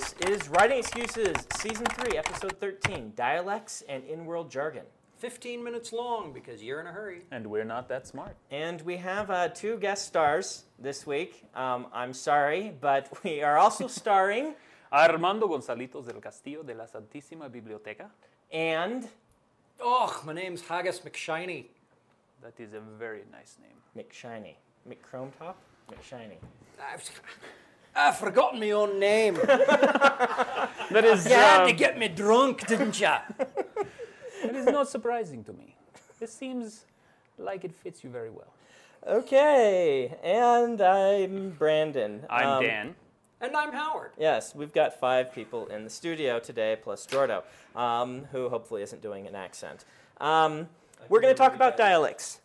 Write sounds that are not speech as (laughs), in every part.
This is Writing Excuses, Season 3, Episode 13 Dialects and In World Jargon. 15 minutes long because you're in a hurry. And we're not that smart. And we have uh, two guest stars this week. Um, I'm sorry, but (laughs) we are also starring (laughs) Armando Gonzalitos del Castillo de la Santísima Biblioteca. and Oh, my name's Haggis McShiny. That is a very nice name. McShiny. McChrome Top? McShiny. I've, I've forgotten my own name. (laughs) That is, you had um, to get me drunk, didn't ya? that is not surprising to me. This seems like it fits you very well. Okay, and I'm Brandon. I'm Um, Dan. And I'm Howard. Yes, we've got five people in the studio today, plus Jordo, um, who hopefully isn't doing an accent. Um, we're going to talk about dialects.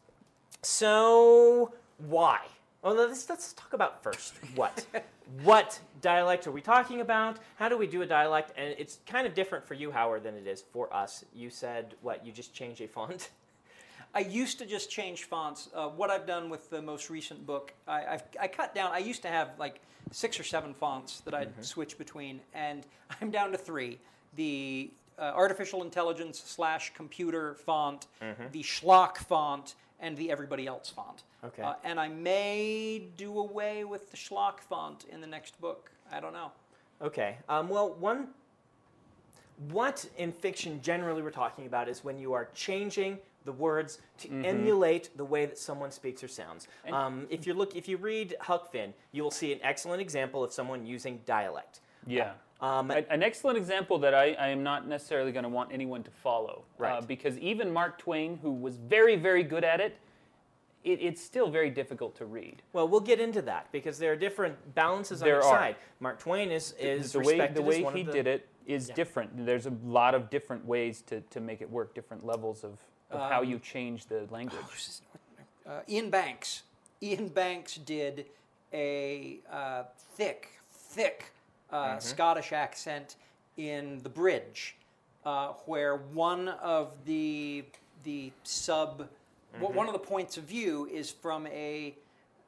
So, why? Well, let's, let's talk about first what. (laughs) what dialect are we talking about? How do we do a dialect? And it's kind of different for you, Howard, than it is for us. You said, what, you just change a font? (laughs) I used to just change fonts. Uh, what I've done with the most recent book, I, I've, I cut down. I used to have like six or seven fonts that I'd switch between, and (laughs) I'm down to three: the uh, artificial intelligence slash computer font, the Schlock font, and the everybody else font. Okay. Uh, and I may do away with the Schlock font in the next book. I don't know. Okay. Um, well, one. What in fiction generally we're talking about is when you are changing the words to emulate the way that someone speaks or sounds. Um, if you look, if you read Huck Finn, you will see an excellent example of someone using dialect. Yeah. Um, A- an excellent example that I, I am not necessarily going to want anyone to follow. Uh, because even Mark Twain, who was very, very good at it, it, it's still very difficult to read. well, we'll get into that because there are different balances on There each are. side. Mark Twain is is the way, the way he the, did it is different. There's a lot of different ways to, to make it work, different levels of, of how Um, you change the language. uh, Iain Banks. Iain Banks did a uh, thick, thick uh, Scottish accent in The Bridge, uh, where one of the the sub, w- one of the points of view is from a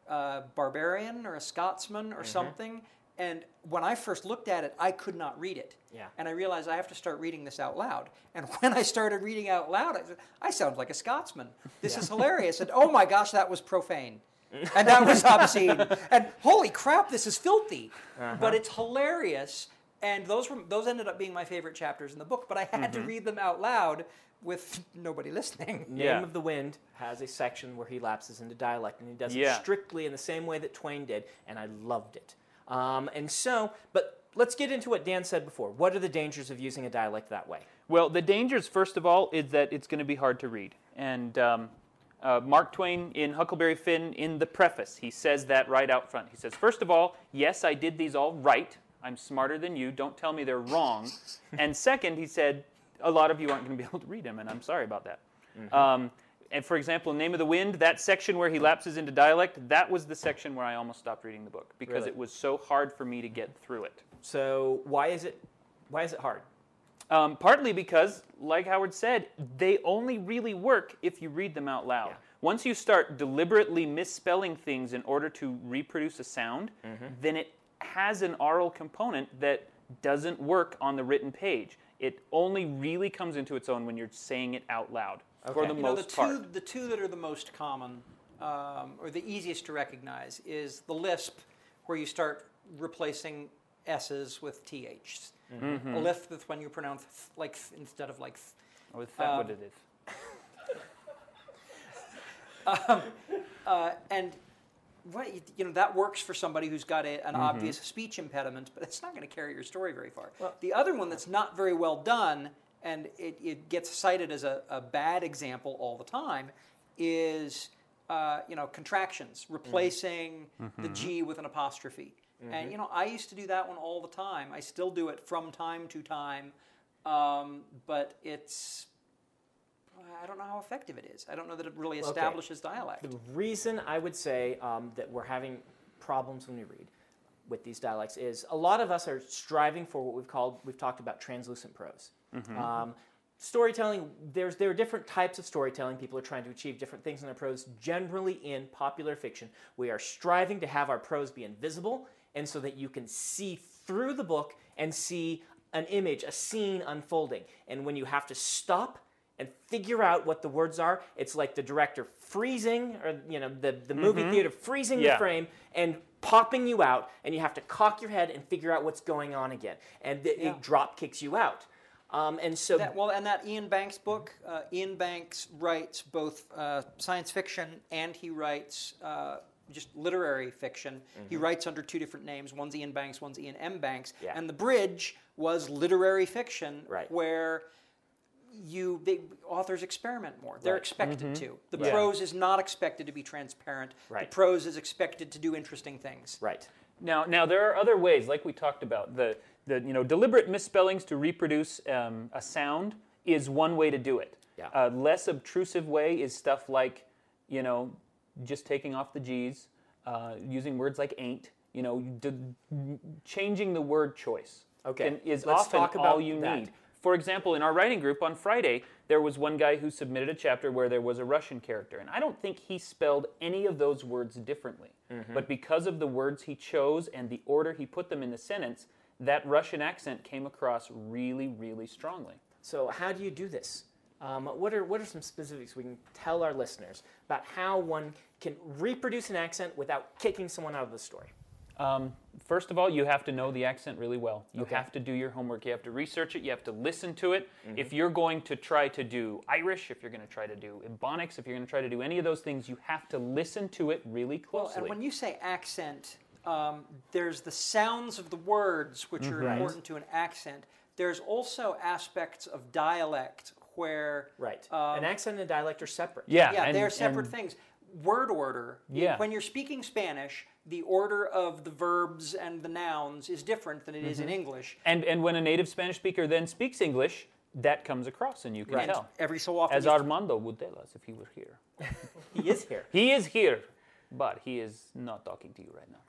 uh, barbarian or a Scotsman or something. And when I first looked at it, I could not read it. Yeah. And I realized I have to start reading this out loud. And (laughs) when I started reading out loud, I said, I sound like a Scotsman. This is hilarious. And oh my gosh, that was profane. And that was obscene. And holy crap, this is filthy. But it's hilarious. And those were those ended up being my favorite chapters in the book. But I had to read them out loud with nobody listening. Name of the Wind has a section where he lapses into dialect, and he does Yeah. it strictly in the same way that Twain did, and I loved it. Um, and so, but let's get into what Dan said before. What are the dangers of using a dialect that way? Well, the dangers, first of all, is that it's going to be hard to read. And um, uh, Mark Twain in Huckleberry Finn, in the preface, he says that right out front. He says, First of all, yes, I did these all right. I'm smarter than you. Don't tell me they're wrong. (laughs) and second, he said, A lot of you aren't going to be able to read them, and I'm sorry about that. Um, and for example, Name of the Wind, that section where he lapses into dialect, that was the section where I almost stopped reading the book because Really? it was so hard for me to get through it. So why is it why is it hard? Um, partly because, like Howard said, they only really work if you read them out loud. Yeah. Once you start deliberately misspelling things in order to reproduce a sound, Mm-hmm. then it has an oral component that doesn't work on the written page. It only really comes into its own when you're saying it out loud, for the You know, most the part. two, the two that are the most common, um, or the easiest to recognize, is the lisp, where you start replacing s's with ths. Mm-hmm. Lith with when you pronounce th like th instead of like. Th. Or is that Um, what it is? (laughs) Uh, and what, you know that works for somebody who's got a, an Mm-hmm. obvious speech impediment, but it's not going to carry your story very far. the other one that's not very well done, and it, it gets cited as a, a bad example all the time, is uh, you know contractions, replacing the G with an apostrophe. And you know I used to do that one all the time. I still do it from time to time, um, but it's I don't know how effective it is. I don't know that it really establishes dialect. The reason I would say um, that we're having problems when we read with these dialects is a lot of us are striving for what we've called we've talked about translucent prose. Um, storytelling there's there are different types of storytelling. People are trying to achieve different things in their prose. Generally, in popular fiction, we are striving to have our prose be invisible, and so that you can see through the book and see an image, a scene unfolding. And when you have to stop and figure out what the words are. It's like the director freezing, or you know, the, the movie theater freezing Yeah. the frame and popping you out, and you have to cock your head and figure out what's going on again, and the, Yeah. it drop kicks you out. Um, and so, That, well, and that Iain Banks book, uh, Iain Banks writes both uh, science fiction and he writes uh, just literary fiction. He writes under two different names. One's Iain Banks, one's Iain M. Banks. Yeah. And The Bridge was literary fiction, Right. where you the authors experiment more. They're Right. expected to. The Yeah. prose is not expected to be transparent. Right. The prose is expected to do interesting things. right. Now, now there are other ways, like we talked about. The, the you know deliberate misspellings to reproduce um, a sound is one way to do it. Yeah. A less obtrusive way is stuff like, you know, just taking off the G's, uh, using words like ain't. You know, d- changing the word choice. Okay. can- is Let's often talk all about you that. need. For example, in our writing group on Friday, there was one guy who submitted a chapter where there was a Russian character, and I don't think he spelled any of those words differently. Mm-hmm. But because of the words he chose and the order he put them in the sentence, that Russian accent came across really, really strongly. So, how do you do this? Um, what are what are some specifics we can tell our listeners about how one can reproduce an accent without kicking someone out of the story? Um, first of all, you have to know the accent really well. You Okay. have to do your homework. You have to research it. You have to listen to it. Mm-hmm. If you're going to try to do Irish, if you're going to try to do Ebonics, if you're going to try to do any of those things, you have to listen to it really Well, closely. and when you say accent, um, there's the sounds of the words which are important to an accent. There's also aspects of dialect where Right. um, an accent and a dialect are separate. yeah, yeah, and- they're separate and- things. Word order. Yeah. When you're speaking Spanish, the order of the verbs and the nouns is different than it is Mm-hmm. in English. And and when a native Spanish speaker then speaks English, that comes across, and you can Right. tell. Every so often, As Armando would tell us if he were here. (laughs) He is here. He is here, but he is not talking to you right now.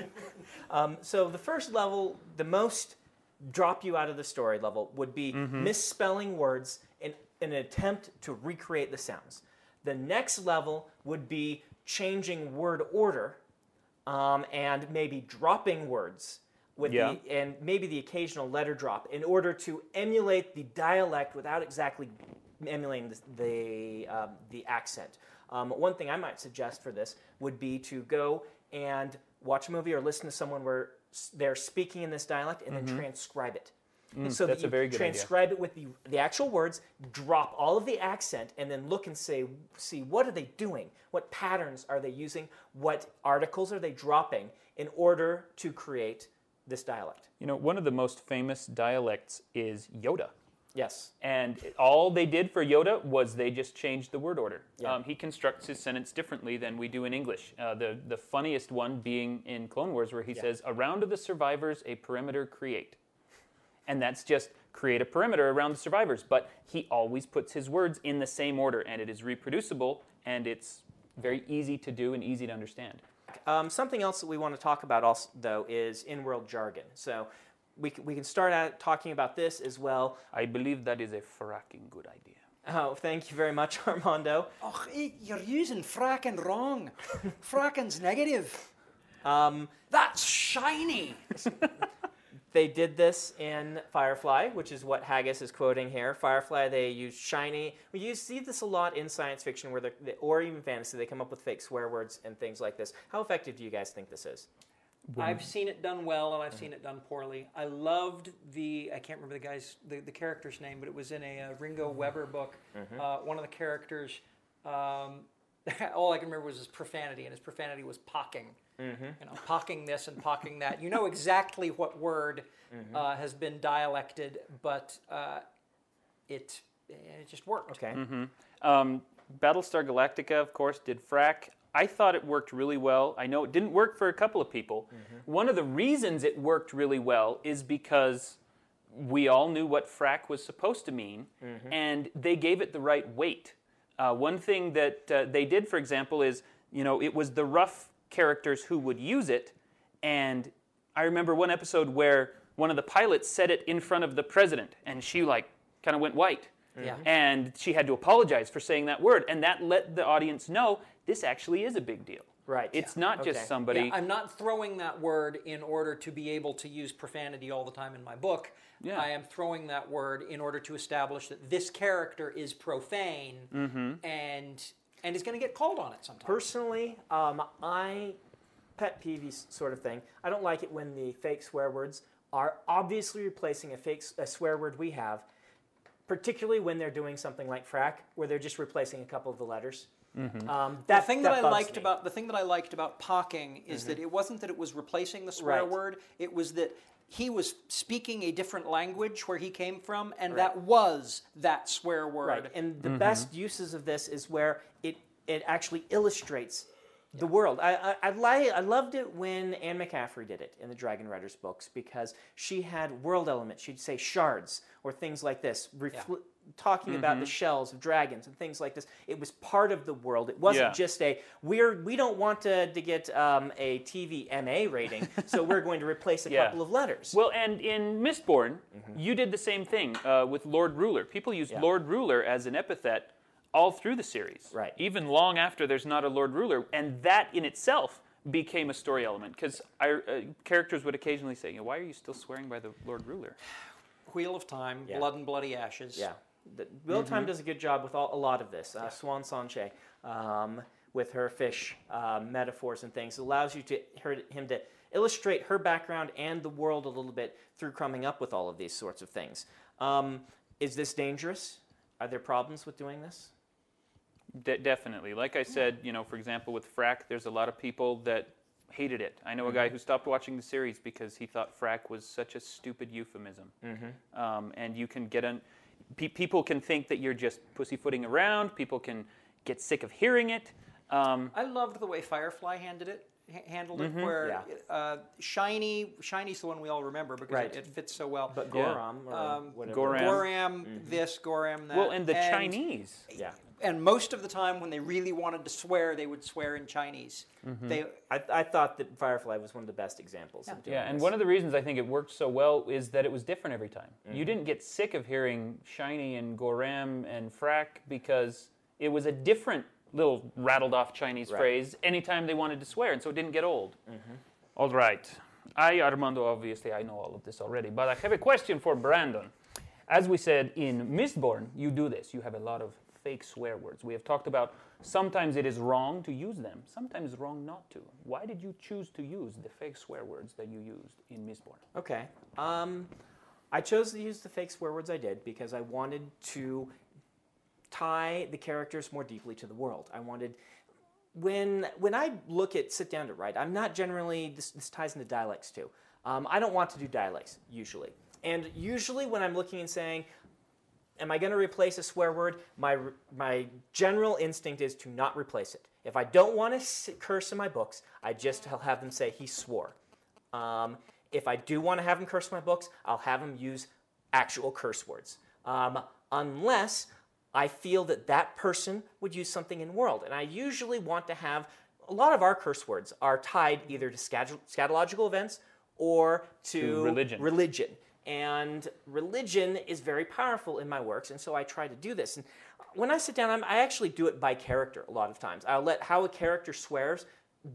(laughs) Um, so the first level, the most drop you out of the story level, would be misspelling words in, in an attempt to recreate the sounds. The next level would be changing word order um, and maybe dropping words with Yeah. the and maybe the occasional letter drop in order to emulate the dialect without exactly emulating the the, um, the accent. Um, one thing I might suggest for this would be to go and watch a movie or listen to someone where they're speaking in this dialect and then transcribe it. so Mm-hmm. Mm, that's that a you very good idea. transcribe it with the, the actual words, drop all of the accent, and then look and say, see what are they doing? What patterns are they using? What articles are they dropping in order to create this dialect? You know, one of the most famous dialects is Yoda. Yes. And all they did for Yoda was they just changed the word order. Yeah. Um, he constructs his sentence differently than we do in English. Uh, the, the funniest one being in Clone Wars, where he says, Around the survivors, a perimeter create. And that's just create a perimeter around the survivors. But he always puts his words in the same order, and it is reproducible, and it's very easy to do and easy to understand. Um, something else that we want to talk about also, though, is in-world jargon. So we, we can start out talking about this as well. I believe that is a fracking good idea. Oh, thank you very much, (laughs) Armando. Oh, you're using fracking wrong. (laughs) Fracking's negative. Um, That's shiny. (laughs) They did this in Firefly, which is what Haggis is quoting here. Firefly, they use shiny. We use, see this a lot in science fiction, where they or even fantasy. They come up with fake swear words and things like this. How effective do you guys think this is? I've seen it done well and I've seen it done poorly. I loved the I can't remember the guy's the, the character's name, but it was in a, uh Ringo Weber book. Uh, one of the characters, um, (laughs) all I can remember was his profanity, and his profanity was pocking. You know, pocking this and pocking that. You know exactly what word uh, has been dialected, but uh, it it just worked. Okay. Um, Battlestar Galactica, of course, did frack. I thought it worked really well. I know it didn't work for a couple of people. One of the reasons it worked really well is because we all knew what frack was supposed to mean, and they gave it the right weight. Uh, one thing that uh, they did, for example, is you know it was the rough characters who would use it, and I remember one episode where one of the pilots said it in front of the president, and she like kind of went white. Yeah. And she had to apologize for saying that word, and that let the audience know this actually is a big deal. Right. It's not Okay. just somebody. Yeah, I'm not throwing that word in order to be able to use profanity all the time in my book. Yeah. I am throwing that word in order to establish that this character is profane Mm-hmm. and and is going to get called on it sometimes. Personally, um, I pet peeve sort of thing. I don't like it when the fake swear words are obviously replacing a fake s- a swear word we have, particularly when they're doing something like frack, where they're just replacing a couple of the letters. Mm-hmm. Um, the that thing that, I liked me. about the thing that I liked about pocking is that mm-hmm. it wasn't that it was replacing the swear Right. word. It was that he was speaking a different language where he came from, and that was that swear word. Right, and the mm-hmm. best uses of this is where it it actually illustrates the world. I I, I, li- I loved it when Anne McCaffrey did it in the Dragon Riders books because she had world elements. She'd say shards or things like this, refl- talking about the shells of dragons and things like this. It was part of the world. It wasn't Yeah. just a we're we don't want to, to get um, a TV MA rating, (laughs) so we're going to replace a Yeah. couple of letters. Well, and in Mistborn, you did the same thing uh, with Lord Ruler. People used Yeah. Lord Ruler as an epithet all through the series. Right. Even long after there's not a Lord Ruler, and that in itself became a story element because uh, characters would occasionally say, you know, "Why are you still swearing by the Lord Ruler?" (sighs) Wheel of Time, Yeah. Blood and Bloody Ashes. Yeah, the, Will Time does a good job with all, a lot of this. Uh, Siuan Sanche, um, with her fish uh, metaphors and things, allows you to her, him to illustrate her background and the world a little bit through coming up with all of these sorts of things. Um, is this dangerous? Are there problems with doing this? De- definitely. Like I said, you know, for example, with Frack, there's a lot of people that hated it. I know a guy who stopped watching the series because he thought Frack was such a stupid euphemism. Um, and you can get on. Pe- people can think that you're just pussyfooting around. People can get sick of hearing it. Um, I loved the way Firefly handled it. ha- Handled it, where Yeah. uh, shiny, shiny's the one we all remember because Right. it, it fits so well. But Yeah. Gorram or Um, whatever. Gorram. Gorram, this, Gorram, that. well, and the Chinese. Yeah. And most of the time, when they really wanted to swear, they would swear in Chinese. Mm-hmm. They I, I thought that Firefly was one of the best examples of doing Yeah, and this. one of the reasons I think it worked so well is that it was different every time. You mm-hmm. didn't get sick of hearing Shiny and Gorram and Frack because it was a different little rattled off Chinese Right. phrase anytime they wanted to swear, and so it didn't get old. Mm-hmm. All right. I, Armando, obviously, I know all of this already, but I have a question for Brandon. As we said in Mistborn, you do this. You have a lot of fake swear words. We have talked about sometimes it is wrong to use them, sometimes wrong not to. Why did you choose to use the fake swear words that you used in Mistborn? Okay. Um, I chose to use the fake swear words I did because I wanted to tie the characters more deeply to the world. I wanted when when I look at sit down to write, I'm not generally this, this ties into dialects too. Um, I don't want to do dialects usually, and usually when I'm looking and saying, "Am I going to replace a swear word?" My my general instinct is to not replace it. If I don't want to curse in my books, I just have them say he swore. Um, if I do want to have him curse my books, I'll have him use actual curse words. Um, unless I feel that that person would use something in world. And I usually want to have a lot of our curse words are tied either to scatol- scatological events or to, To religion. religion. And religion is very powerful in my works, and so I try to do this. And when I sit down, I'm, I actually do it by character a lot of times. I'll let how a character swears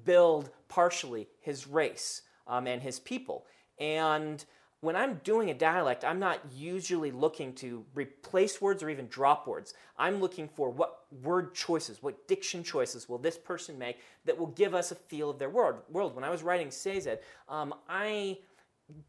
build partially his race um, and his people. And when I'm doing a dialect, I'm not usually looking to replace words or even drop words. I'm looking for what word choices, what diction choices will this person make that will give us a feel of their world. world. When I was writing Sazed, um, I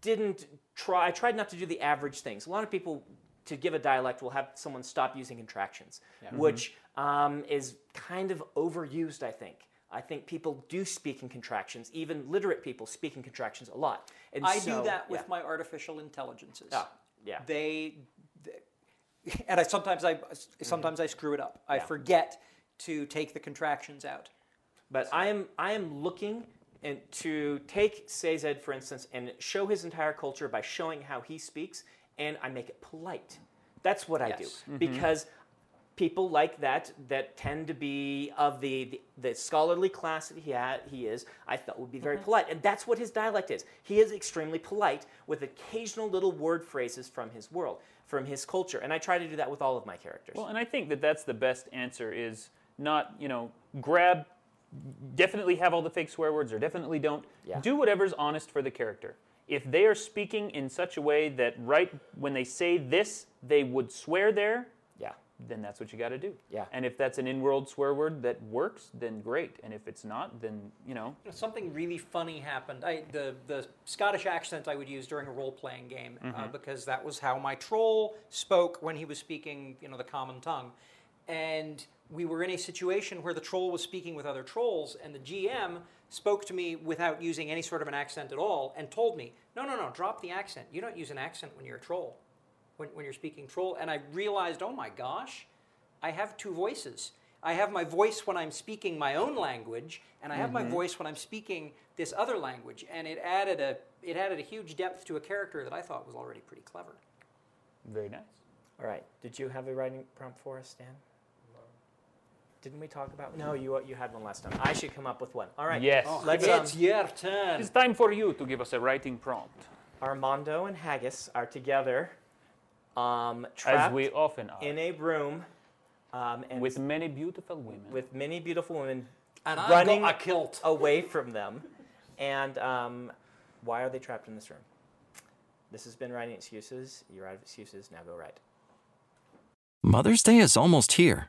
didn't try, I tried not to do the average things. A lot of people, to give a dialect, will have someone stop using contractions, which um, is kind of overused, I think. I think people do speak in contractions. Even literate people speak in contractions a lot. And I so- do that with yeah. my artificial intelligences. Ah, yeah. They, they- and I sometimes I sometimes I screw it up. I forget to take the contractions out. But I am I am looking and to take Sazed, for instance, and show his entire culture by showing how he speaks, and I make it polite. That's what I Yes. do because people like that that tend to be of the, the, the scholarly class that he had, he is. I felt would be very mm-hmm. polite, and that's what his dialect is. He is extremely polite with occasional little word phrases from his world, from his culture, and I try to do that with all of my characters. Well, and I think that that's the best answer is not, you know, grab, definitely have all the fake swear words or definitely don't. Yeah. Do whatever's honest for the character. If they are speaking in such a way that right when they say this, they would swear there, yeah. then that's what you got to do. Yeah. And if that's an in-world swear word that works, then great. And if it's not, then, you know, Something really funny happened. I, the the Scottish accent I would use during a role playing game uh, because that was how my troll spoke when he was speaking, you know, the common tongue. And we were in a situation where the troll was speaking with other trolls, and the GM spoke to me without using any sort of an accent at all, and told me, "No, no, no, drop the accent. You don't use an accent when you're a troll, when, when you're speaking troll." And I realized, oh my gosh, I have two voices. I have my voice when I'm speaking my own language, and I have my mm-hmm. voice when I'm speaking this other language. And it added a it added a huge depth to a character that I thought was already pretty clever. very nice. All right. Did you have a writing prompt for us, Dan? Didn't we talk about? No, you you had one last time. I should come up with one. All right. Yes. Let's. it's Um, your turn. It's time for you to give us a writing prompt, Armando and Haggis are together, um, as trapped we often are, in a room, um, and with many beautiful women. with many beautiful women And I've running got a kilt. away from them. And um, why are they trapped in this room? This has been writing excuses. You're out of excuses. Now go write. Mother's Day is almost here,